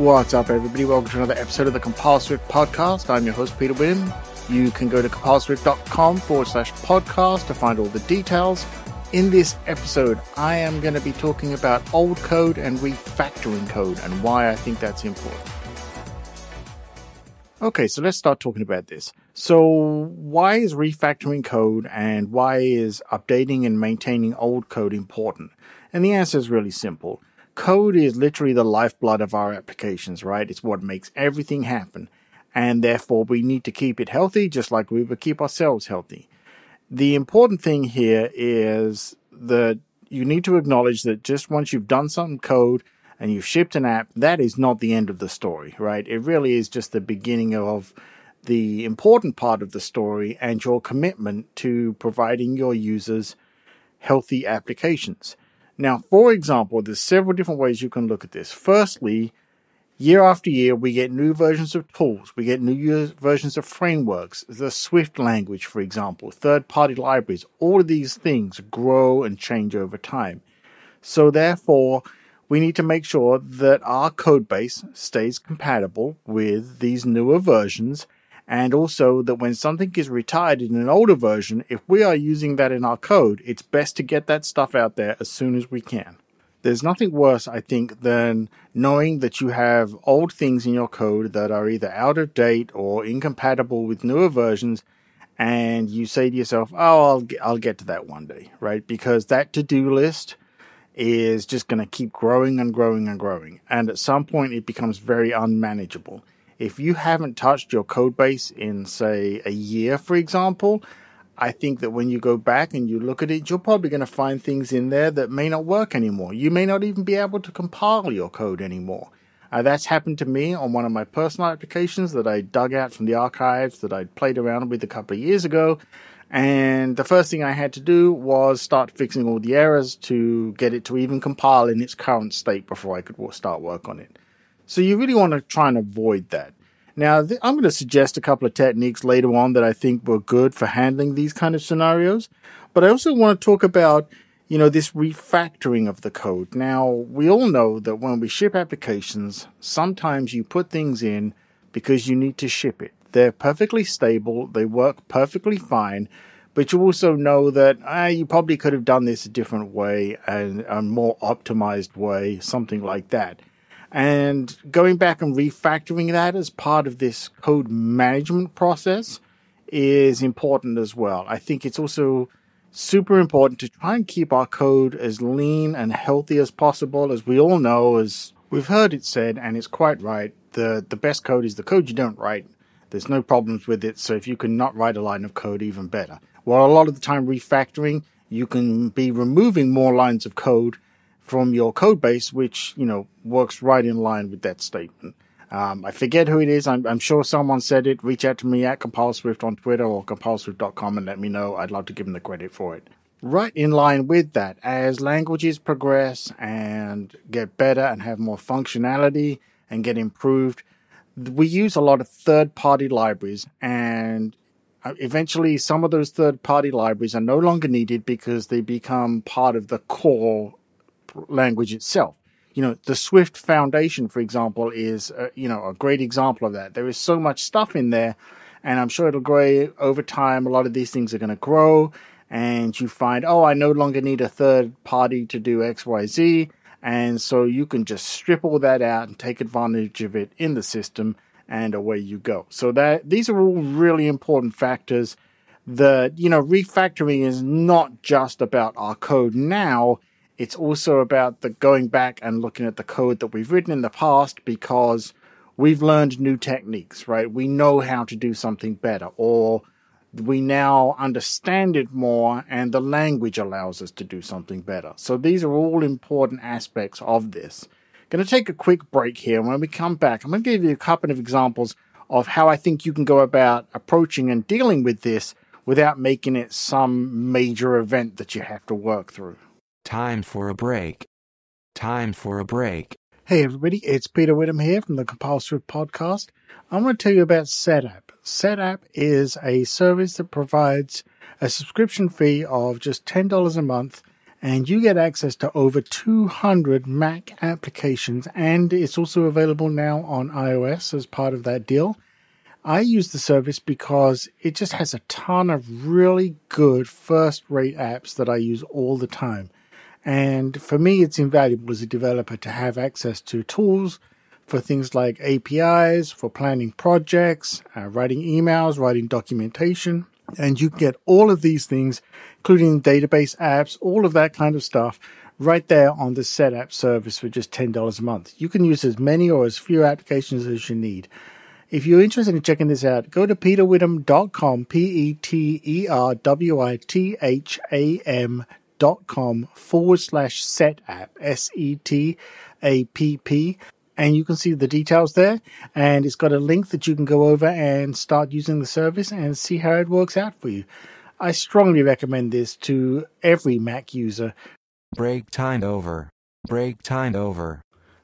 What's up, everybody? Welcome to another episode of the Compile Swift podcast. I'm your host, Peter Witham. You can go to compileswift.com forward slash podcast to find all the details. In this episode, I am going to be talking about old code and refactoring code and why I think that's important. Okay, so let's start talking about this. So, why is refactoring code and why is updating and maintaining old code important? And the answer is really simple code is literally the lifeblood of our applications, right? It's what makes everything happen. And therefore, we need to keep it healthy just like we would keep ourselves healthy. The important thing here is that you need to acknowledge that just once you've done some code and you've shipped an app, that is not the end of the story, right? It really is just the beginning of the important part of the story and your commitment to providing your users healthy applications. Now, for example, there's several different ways you can look at this. Firstly, year after year, we get new versions of tools, we get new versions of frameworks, the Swift language, for example, third party libraries. All of these things grow and change over time. So, therefore, we need to make sure that our code base stays compatible with these newer versions and also that when something is retired in an older version, if we are using that in our code, it's best to get that stuff out there as soon as we can. There's nothing worse, I think, than knowing that you have old things in your code that are either out of date or incompatible with newer versions, and you say to yourself, "Oh, I'll get, I'll get to that one day," right? Because that to-do list is just going to keep growing and growing and growing, and at some point, it becomes very unmanageable if you haven't touched your code base in, say, a year, for example, I think that when you go back and you look at it, you're probably going to find things in there that may not work anymore. You may not even be able to compile your code anymore. Uh, that's happened to me on one of my personal applications that I dug out from the archives that I'd played around with a couple of years ago. And the first thing I had to do was start fixing all the errors to get it to even compile in its current state before I could start work on it. So you really want to try and avoid that. Now, th- I'm going to suggest a couple of techniques later on that I think were good for handling these kind of scenarios. But I also want to talk about, you know, this refactoring of the code. Now, we all know that when we ship applications, sometimes you put things in because you need to ship it. They're perfectly stable. They work perfectly fine. But you also know that ah, you probably could have done this a different way and a more optimized way, something like that. And going back and refactoring that as part of this code management process is important as well. I think it's also super important to try and keep our code as lean and healthy as possible. As we all know, as we've heard it said, and it's quite right, the, the best code is the code you don't write. There's no problems with it. So if you can not write a line of code, even better. Well, a lot of the time refactoring, you can be removing more lines of code from your code base, which, you know, works right in line with that statement. Um, I forget who it is. I'm, I'm, sure someone said it. Reach out to me at CompileSwift on Twitter or compileswift.com and let me know. I'd love to give them the credit for it. Right in line with that, as languages progress and get better and have more functionality and get improved, we use a lot of third party libraries and uh, eventually some of those third party libraries are no longer needed because they become part of the core language itself. You know, the Swift Foundation, for example, is uh, you know a great example of that. There is so much stuff in there, and I'm sure it'll grow over time. A lot of these things are going to grow, and you find, oh, I no longer need a third party to do X, Y, Z, and so you can just strip all that out and take advantage of it in the system, and away you go. So that these are all really important factors. That you know, refactoring is not just about our code now it's also about the going back and looking at the code that we've written in the past because we've learned new techniques, right? We know how to do something better or we now understand it more and the language allows us to do something better. So these are all important aspects of this. Going to take a quick break here. When we come back, I'm going to give you a couple of examples of how I think you can go about approaching and dealing with this without making it some major event that you have to work through. Time for a break. Time for a break. Hey everybody, it's Peter Witham here from the Compile Swift podcast. I'm going to tell you about Setapp. Setapp is a service that provides a subscription fee of just $10 a month and you get access to over 200 Mac applications, and it's also available now on iOS as part of that deal. I use the service because it just has a ton of really good first rate apps that I use all the time. And for me, it's invaluable as a developer to have access to tools for things like APIs, for planning projects, uh, writing emails, writing documentation. And you get all of these things, including database apps, all of that kind of stuff, right there on the Setapp service for just $10 a month. You can use as many or as few applications as you need. If you're interested in checking this out, go to peterwitham.com, P E T E R W I T H A M dot com forward slash set app, S E T A P P. And you can see the details there. And it's got a link that you can go over and start using the service and see how it works out for you. I strongly recommend this to every Mac user. Break time over. Break time over.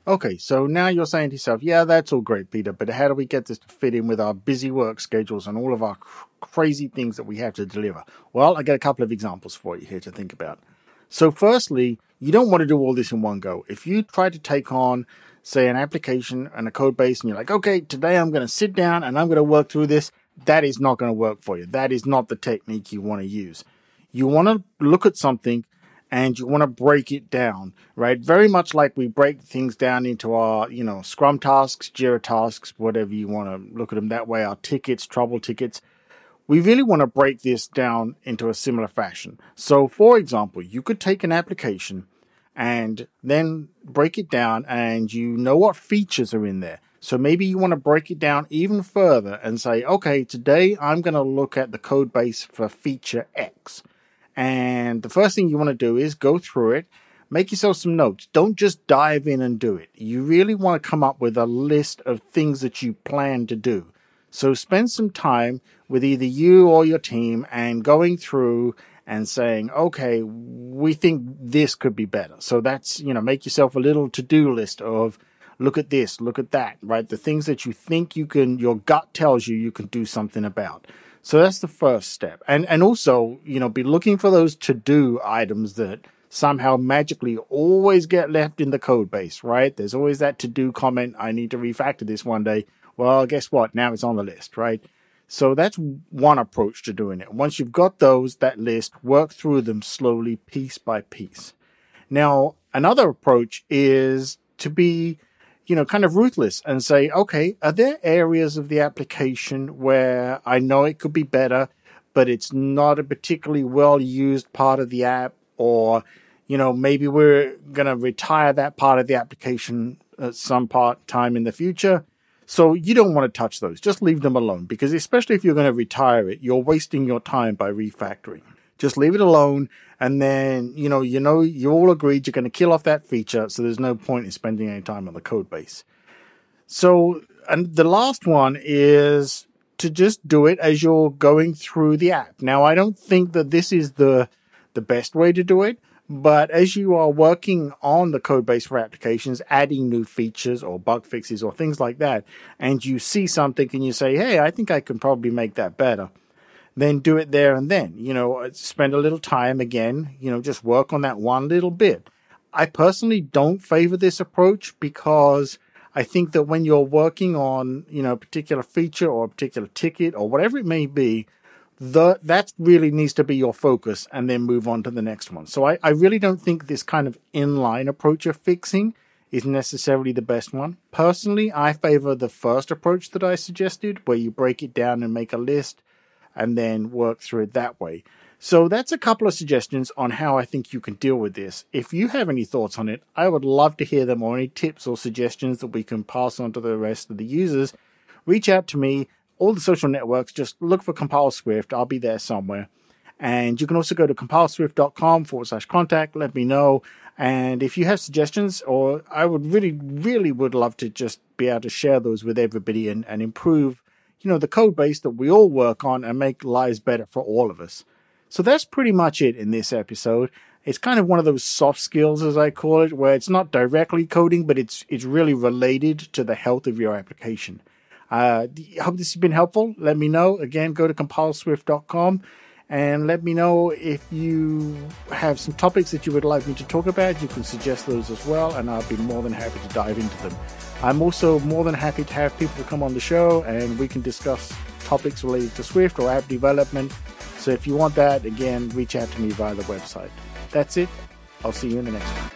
Okay, so now you're saying to yourself, yeah, that's all great, Peter, but how do we get this to fit in with our busy work schedules and all of our cr- crazy things that we have to deliver? Well, I got a couple of examples for you here to think about. So, firstly, you don't want to do all this in one go. If you try to take on, say, an application and a code base, and you're like, okay, today I'm going to sit down and I'm going to work through this, that is not going to work for you. That is not the technique you want to use. You want to look at something and you want to break it down, right? Very much like we break things down into our, you know, Scrum tasks, Jira tasks, whatever you want to look at them that way, our tickets, trouble tickets. We really want to break this down into a similar fashion. So, for example, you could take an application and then break it down and you know what features are in there. So maybe you want to break it down even further and say, okay, today I'm going to look at the code base for feature X. And the first thing you want to do is go through it, make yourself some notes. Don't just dive in and do it. You really want to come up with a list of things that you plan to do. So spend some time with either you or your team and going through and saying, okay, we think this could be better. So that's, you know, make yourself a little to do list of look at this, look at that, right? The things that you think you can, your gut tells you you can do something about. So that's the first step. And and also, you know, be looking for those to-do items that somehow magically always get left in the code base, right? There's always that to-do comment, I need to refactor this one day. Well, guess what? Now it's on the list, right? So that's one approach to doing it. Once you've got those, that list, work through them slowly, piece by piece. Now, another approach is to be you know, kind of ruthless and say, okay, are there areas of the application where I know it could be better, but it's not a particularly well used part of the app, or, you know, maybe we're going to retire that part of the application at some part time in the future. So you don't want to touch those. Just leave them alone because especially if you're going to retire it, you're wasting your time by refactoring. Just leave it alone. And then, you know, you know, you all agreed you're going to kill off that feature. So there's no point in spending any time on the code base. So, and the last one is to just do it as you're going through the app. Now, I don't think that this is the, the best way to do it. But as you are working on the code base for applications, adding new features or bug fixes or things like that, and you see something and you say, Hey, I think I can probably make that better then do it there and then. You know, uh, spend a little time again, you know, just work on that one little bit. I personally don't favor this approach because I think that when you're working on, you know, a particular feature or a particular ticket or whatever it may be, the, that really needs to be your focus and then move on to the next one. So I, I really don't think this kind of inline approach of fixing is necessarily the best one. Personally, I favor the first approach that I suggested, where you break it down and make a list and then work through it that way. So that's a couple of suggestions on how I think you can deal with this. If you have any thoughts on it, I would love to hear them or any tips or suggestions that we can pass on to the rest of the users. Reach out to me, all the social networks, just look for Compile Swift. I'll be there somewhere. And you can also go to compileswift.com forward slash contact. Let me know. And if you have suggestions, or I would really, really would love to just be able to share those with everybody and, and improve you know, the code base that we all work on and make lives better for all of us. So that's pretty much it in this episode. It's kind of one of those soft skills, as I call it, where it's not directly coding, but it's it's really related to the health of your application. Uh, I hope this has been helpful. Let me know. Again, go to compileswift.com and let me know if you have some topics that you would like me to talk about. You can suggest those as well, and I'll be more than happy to dive into them. I'm also more than happy to have people come on the show and we can discuss topics related to Swift or app development. So if you want that, again, reach out to me via the website. That's it. I'll see you in the next one.